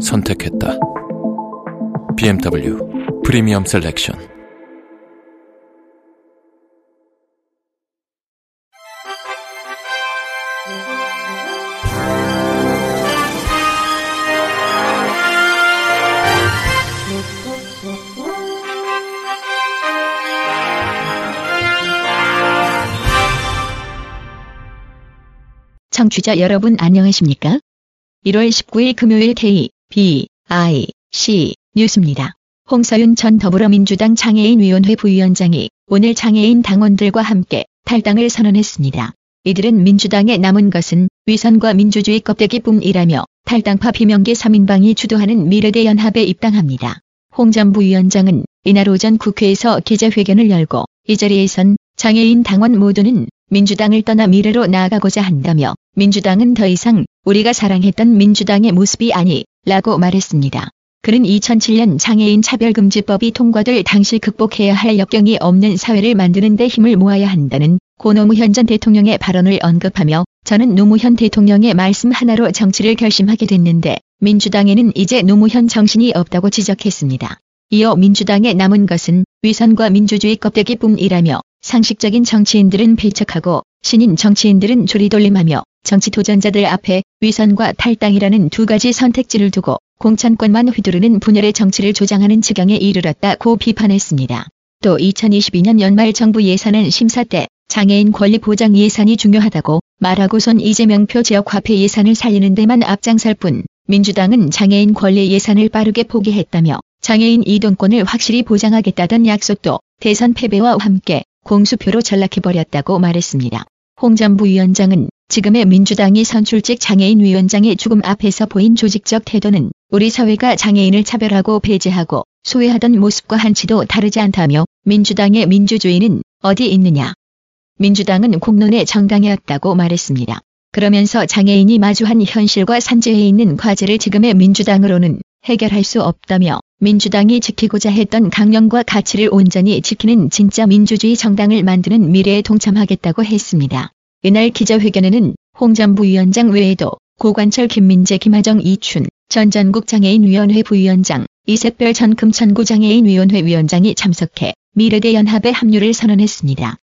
선택했다. BMW 프리미엄 셀렉션 청취자 여러분 안녕하십니까? 1월 19일 금요일 K, B, I, C 뉴스입니다. 홍서윤 전 더불어민주당 장애인위원회 부위원장이 오늘 장애인 당원들과 함께 탈당을 선언했습니다. 이들은 민주당에 남은 것은 위선과 민주주의 껍데기뿐이라며 탈당파 비명계 3인방이 주도하는 미래대 연합에 입당합니다. 홍 전 부위원장은 이날 오전 국회에서 기자회견을 열고 이 자리에선 장애인 당원 모두는 민주당을 떠나 미래로 나아가고자 한다며 민주당은 더 이상 우리가 사랑했던 민주당의 모습이 아니 라고 말했습니다. 그는 2007년 장애인 차별금지법이 통과될 당시 극복해야 할 역경이 없는 사회를 만드는 데 힘을 모아야 한다는 고 노무현 전 대통령의 발언을 언급하며 저는 노무현 대통령의 말씀 하나로 정치를 결심하게 됐는데 민주당에는 이제 노무현 정신이 없다고 지적했습니다. 이어 민주당에 남은 것은 위선과 민주주의 껍데기뿐이라며 상식적인 정치인들은 배척하고 신인 정치인들은 조리돌림하며 정치 도전자들 앞에 위선과 탈당이라는 두 가지 선택지를 두고 공천권만 휘두르는 분열의 정치를 조장하는 지경에 이르렀다고 비판했습니다. 또 2022년 연말 정부 예산안 심사 때 장애인 권리 보장 예산이 중요하다고 말하고선 이재명표 지역화폐 예산을 살리는 데만 앞장설 뿐 민주당은 장애인 권리 예산을 빠르게 포기했다며 장애인 이동권을 확실히 보장하겠다던 약속도 대선 패배와 함께 공수표로 전락해버렸다고 말했습니다. 홍 전 부 위원장은 지금의 민주당이 선출직 장애인 위원장의 죽음 앞에서 보인 조직적 태도는 우리 사회가 장애인을 차별하고 배제하고 소외하던 모습과 한치도 다르지 않다며 민주당의 민주주의는 어디 있느냐. 민주당은 공론의 정당이었다고 말했습니다. 그러면서 장애인이 마주한 현실과 산재해 있는 과제를 지금의 민주당으로는 해결할 수 없다며 민주당이 지키고자 했던 강령과 가치를 온전히 지키는 진짜 민주주의 정당을 만드는 미래에 동참하겠다고 했습니다. 이날 기자회견에는 홍전 부위원장 외에도 고관철 김민재 김하정 이춘 전 전국 장애인위원회 부위원장 이색별 전 금천구 장애인위원회 위원장이 참석해 미래대 연합의 합류를 선언했습니다.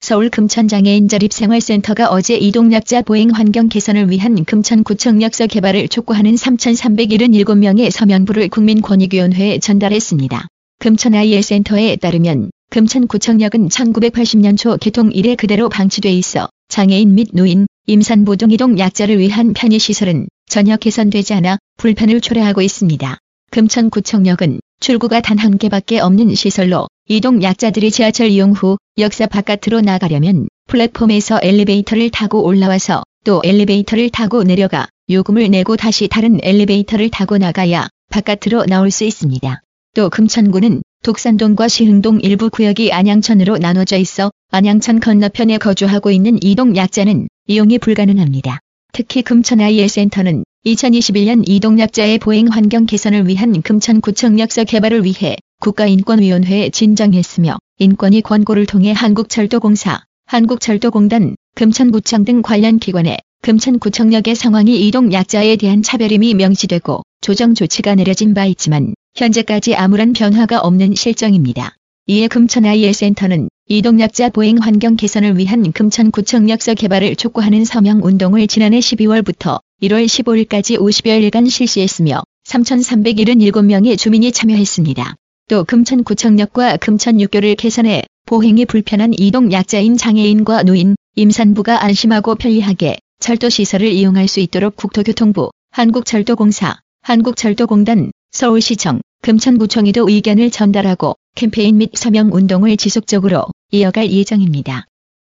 서울 금천장애인 자립생활센터가 어제 이동약자 보행 환경 개선을 위한 금천구청 역서 개발을 촉구하는 3,377명의 서명부를 국민권익위원회에 전달했습니다. 금천IL센터에 따르면 금천구청역은 1980년 초 개통 이래 그대로 방치돼 있어 장애인 및 노인, 임산부 등 이동 약자를 위한 편의시설은 전혀 개선되지 않아 불편을 초래하고 있습니다. 금천구청역은 출구가 단 한 개밖에 없는 시설로 이동 약자들이 지하철 이용 후 역사 바깥으로 나가려면 플랫폼에서 엘리베이터를 타고 올라와서 또 엘리베이터를 타고 내려가 요금을 내고 다시 다른 엘리베이터를 타고 나가야 바깥으로 나올 수 있습니다. 또 금천구는 독산동과 시흥동 일부 구역이 안양천으로 나눠져 있어 안양천 건너편에 거주하고 있는 이동 약자는 이용이 불가능합니다. 특히 금천IL센터는 2021년 이동 약자의 보행 환경 개선을 위한 금천구청 역사 개발을 위해 국가인권위원회에 진정했으며 인권위 권고를 통해 한국철도공사, 한국철도공단, 금천구청 등 관련 기관에 금천구청역의 상황이 이동 약자에 대한 차별임이 명시되고 조정 조치가 내려진 바 있지만 현재까지 아무런 변화가 없는 실정입니다. 이에 금천IL센터는 이동약자 보행 환경 개선을 위한 금천구청 역사 개발을 촉구하는 서명 운동을 지난해 12월부터 1월 15일까지 50여일간 실시했으며 3,377명의 주민이 참여했습니다. 또 금천구청역과 금천육교를 개선해 보행이 불편한 이동약자인 장애인과 노인, 임산부가 안심하고 편리하게 철도시설을 이용할 수 있도록 국토교통부, 한국철도공사, 한국철도공단, 서울시청, 금천구청에도 의견을 전달하고 캠페인 및 서명 운동을 지속적으로 이어갈 예정입니다.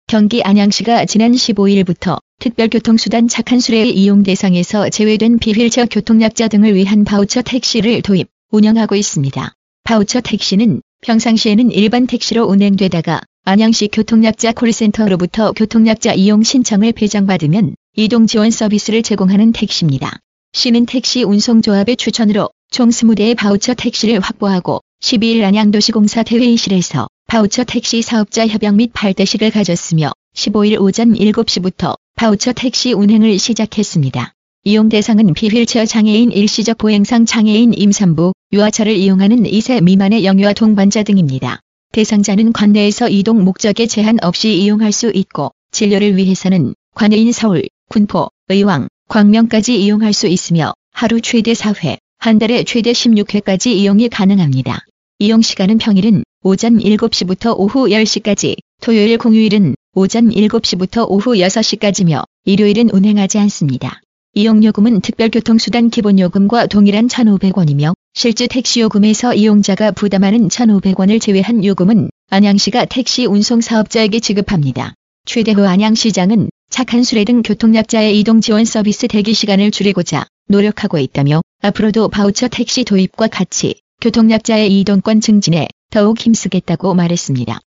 경기 안양시가 지난 15일부터 특별교통수단 착한 수레의 이용 대상에서 제외된 비휠체어 교통약자 등을 위한 바우처 택시를 도입, 운영하고 있습니다. 바우처 택시는 평상시에는 일반 택시로 운행되다가 안양시 교통약자 콜센터로부터 교통약자 이용 신청을 배정받으면 이동 지원 서비스를 제공하는 택시입니다. 시는 택시 운송조합의 추천으로 총 20대의 바우처 택시를 확보하고 12일 안양도시공사 대회의실에서 바우처 택시 사업자 협약 및 8대식을 가졌으며 15일 오전 7시부터 바우처 택시 운행을 시작했습니다. 이용 대상은 비휠체어 장애인 일시적 보행상 장애인 임산부, 유아차를 이용하는 2세 미만의 영유아 동반자 등입니다. 대상자는 관내에서 이동 목적에 제한 없이 이용할 수 있고 진료를 위해서는 관내인 서울, 군포, 의왕, 광명까지 이용할 수 있으며 하루 최대 4회, 한 달에 최대 16회까지 이용이 가능합니다. 이용 시간은 평일은 오전 7시부터 오후 10시까지, 토요일 공휴일은 오전 7시부터 오후 6시까지며 일요일은 운행하지 않습니다. 이용요금은 특별교통수단 기본요금과 동일한 1,500원이며 실제 택시요금에서 이용자가 부담하는 1,500원을 제외한 요금은 안양시가 택시 운송사업자에게 지급합니다. 최대호 안양시장은 착한 수레 등 교통약자의 이동 지원 서비스 대기 시간을 줄이고자 노력하고 있다며 앞으로도 바우처 택시 도입과 같이 교통약자의 이동권 증진에 더욱 힘쓰겠다고 말했습니다.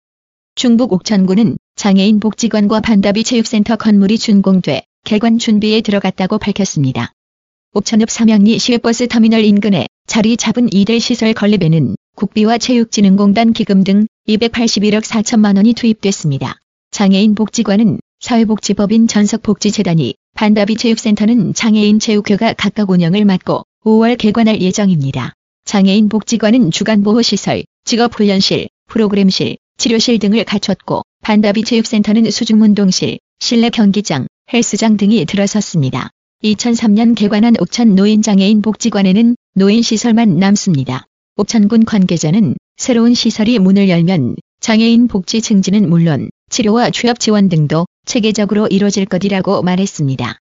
중북 옥천구는 장애인 복지관과 반다비 체육센터 건물이 준공돼 개관 준비에 들어갔다고 밝혔습니다. 옥천읍 삼양리 시외버스 터미널 인근에 자리 잡은 이대 시설 건립에는 국비와 체육진흥공단 기금 등 281억 4천만 원이 투입됐습니다. 장애인 복지관은 사회복지법인 전석복지재단이 반다비 체육센터는 장애인 체육회가 각각 운영을 맡고 5월 개관할 예정입니다. 장애인 복지관은 주간보호시설, 직업훈련실, 프로그램실, 치료실 등을 갖췄고 반다비 체육센터는 수중운동실, 실내 경기장, 헬스장 등이 들어섰습니다. 2003년 개관한 옥천 노인장애인 복지관에는 노인시설만 남습니다. 옥천군 관계자는 새로운 시설이 문을 열면 장애인 복지 증진은 물론 치료와 취업 지원 등도 체계적으로 이뤄질 것이라고 말했습니다.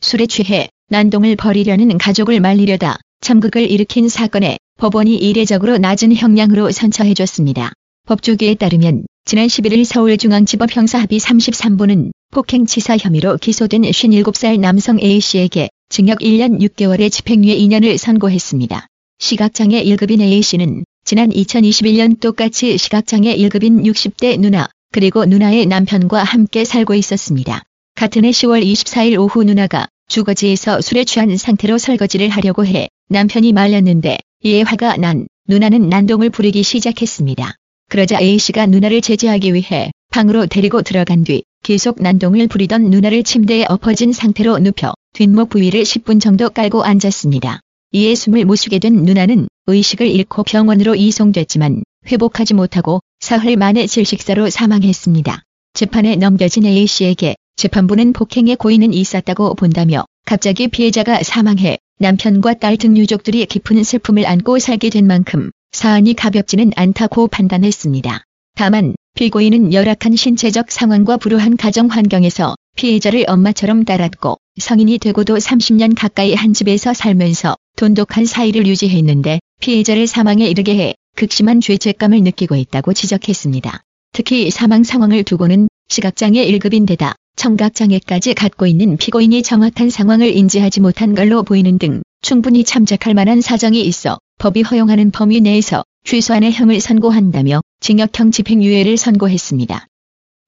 술에 취해 난동을 벌이려는 가족을 말리려다 참극을 일으킨 사건에 법원이 이례적으로 낮은 형량으로 선처해줬습니다. 법조계에 따르면 지난 11일 서울중앙지법 형사합의 33부는 폭행치사 혐의로 기소된 57살 남성 A씨에게 징역 1년 6개월의 집행유예 2년을 선고했습니다. 시각장애 1급인 A씨는 지난 2021년 똑같이 시각장애 1급인 60대 누나 그리고 누나의 남편과 함께 살고 있었습니다. 같은 해 10월 24일 오후 누나가 주거지에서 술에 취한 상태로 설거지를 하려고 해 남편이 말렸는데 이에 화가 난 누나는 난동을 부리기 시작했습니다. 그러자 A씨가 누나를 제지하기 위해 방으로 데리고 들어간 뒤 계속 난동을 부리던 누나를 침대에 엎어진 상태로 눕혀 뒷목 부위를 10분 정도 깔고 앉았습니다. 이에 숨을 못 쉬게 된 누나는 의식을 잃고 병원으로 이송됐지만 회복하지 못하고 사흘 만에 질식사로 사망했습니다. 재판에 넘겨진 A씨에게 재판부는 폭행의 고의는 있었다고 본다며 갑자기 피해자가 사망해 남편과 딸 등 유족들이 깊은 슬픔을 안고 살게 된 만큼 사안이 가볍지는 않다고 판단했습니다. 다만 피고인은 열악한 신체적 상황과 불우한 가정 환경에서 피해자를 엄마처럼 따랐고 성인이 되고도 30년 가까이 한 집에서 살면서 돈독한 사이를 유지했는데 피해자를 사망에 이르게 해 극심한 죄책감을 느끼고 있다고 지적했습니다. 특히 사망 상황을 두고는 시각장애 1급인데다 청각장애까지 갖고 있는 피고인이 정확한 상황을 인지하지 못한 걸로 보이는 등 충분히 참작할 만한 사정이 있어 법이 허용하는 범위 내에서 최소한의 형을 선고한다며 징역형 집행유예를 선고했습니다.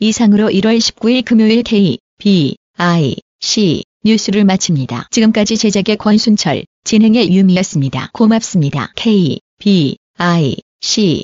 이상으로 1월 19일 금요일 K, B, I, C 뉴스를 마칩니다. 지금까지 제작의 권순철, 진행의 유미였습니다. 고맙습니다. K, B, I, C